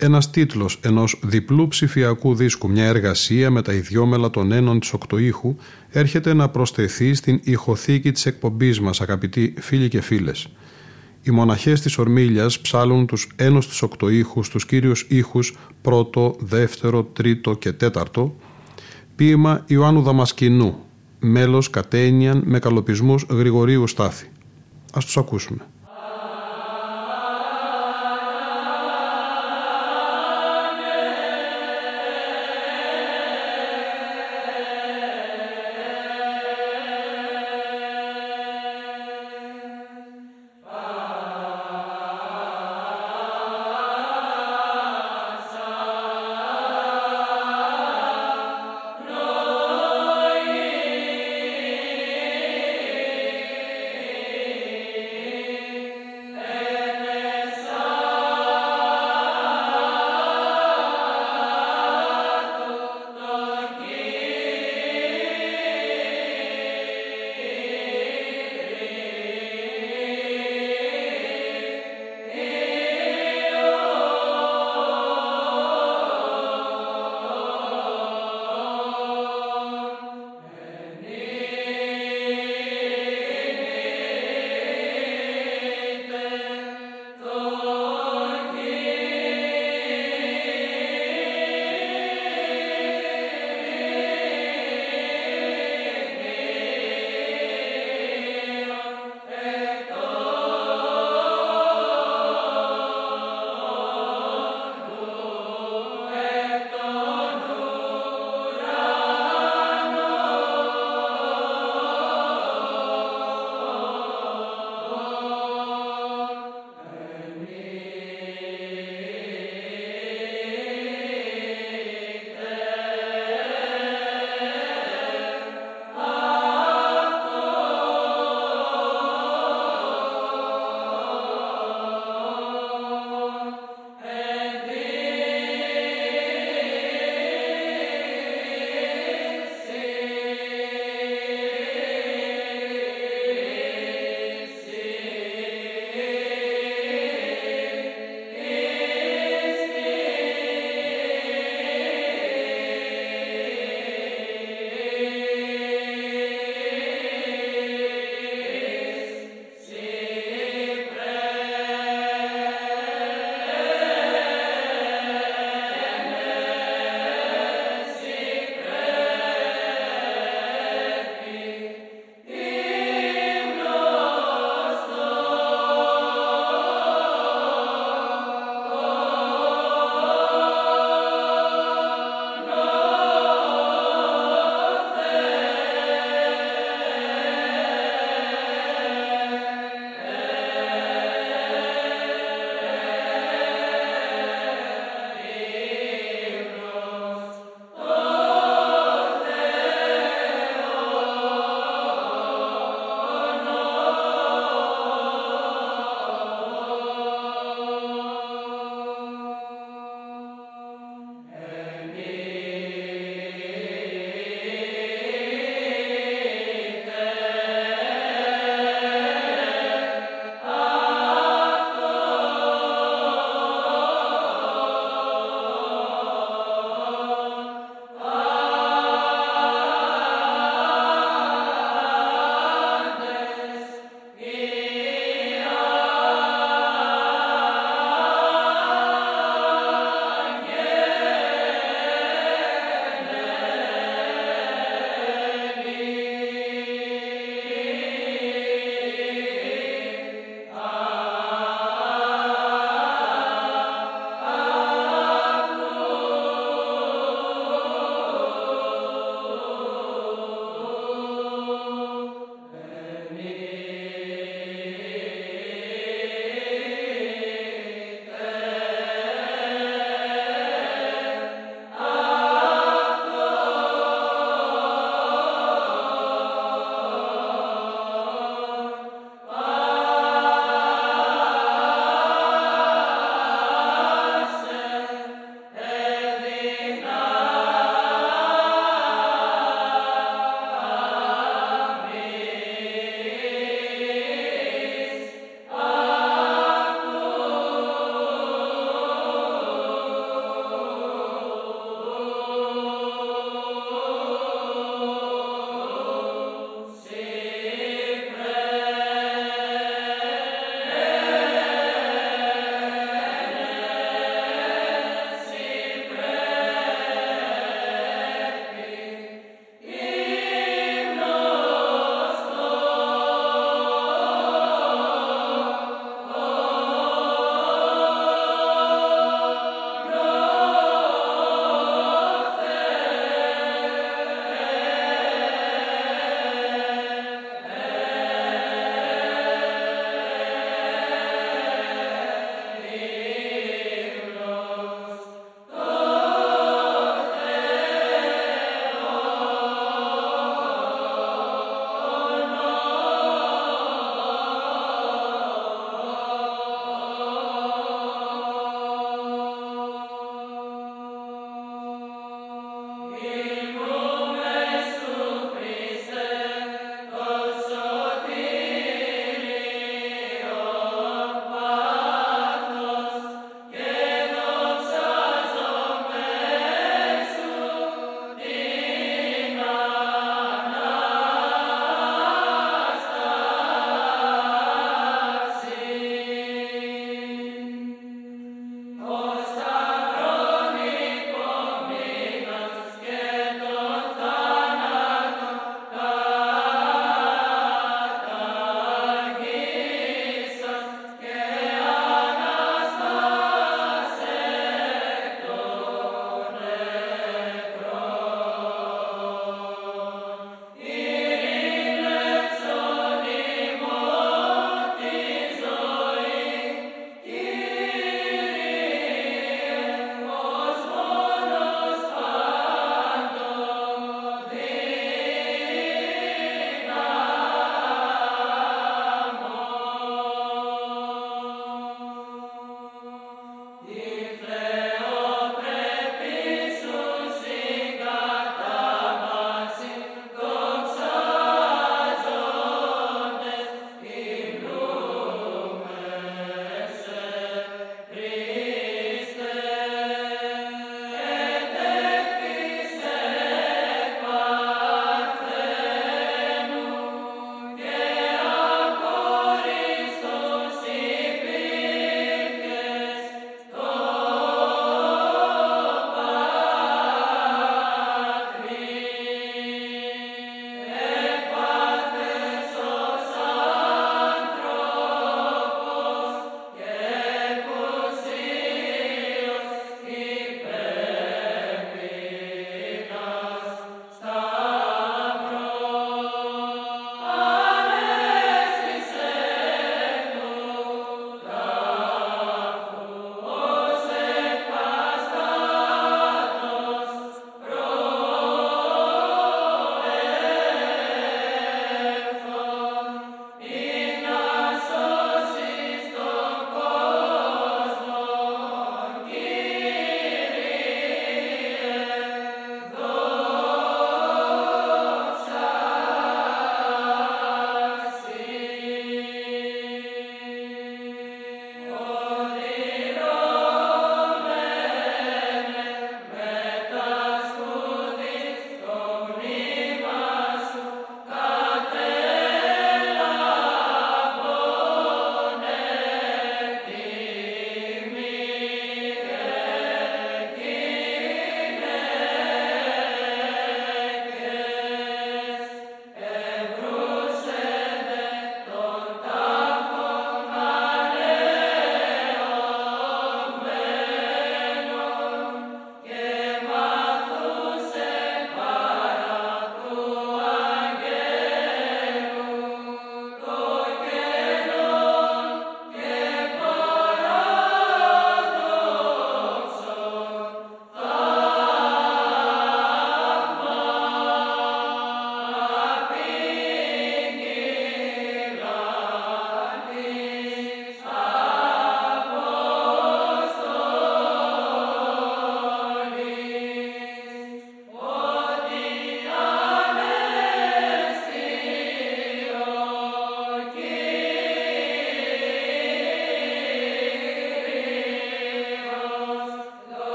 ένας τίτλος ενός διπλού ψηφιακού δίσκου, μια εργασία με τα ιδιόμελα των ένων της οκτωήχου, έρχεται να προσθεθεί στην ηχοθήκη της εκπομπής μας, αγαπητοί φίλοι και φίλες. Οι μοναχές της Ορμήλιας ψάλουν τους ένους της οκτωήχους, τους κύριους ήχους πρώτο, δεύτερο, τρίτο και τέταρτο, ποίημα Ιωάννου Δαμασκηνού, μέλος κατένιαν με καλοπισμούς Γρηγορίου Στάθη. Ας τους ακούσουμε.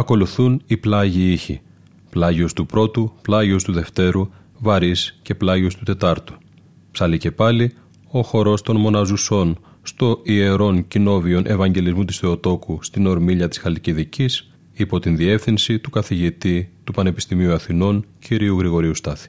Ακολουθούν οι πλάγιοι ήχοι. Πλάγιος του πρώτου, πλάγιος του δευτέρου, βαρύς και πλάγιος του τετάρτου. Ψαλεί και πάλι ο χορός των μοναζουσών στο ιερών κοινόβιον Ευαγγελισμού της Θεοτόκου στην ορμήλια της Χαλκιδικής υπό την διεύθυνση του καθηγητή του Πανεπιστημίου Αθηνών κ. Γρηγορίου Στάθη.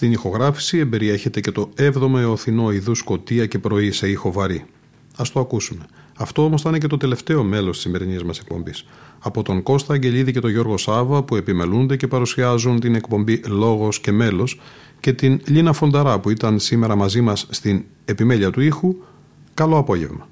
Στην ηχογράφηση εμπεριέχεται και το 7ο εωθινό ειδού σκοτία και πρωί σε ήχο βαρύ. Α το ακούσουμε. Αυτό όμως θα είναι και το τελευταίο μέλος της σημερινής μας εκπομπής. Από τον Κώστα Αγγελίδη και τον Γιώργο Σάβα που επιμελούνται και παρουσιάζουν την εκπομπή Λόγος και Μέλος και την Λίνα Φονταρά που ήταν σήμερα μαζί μας στην επιμέλεια του ήχου. Καλό απόγευμα.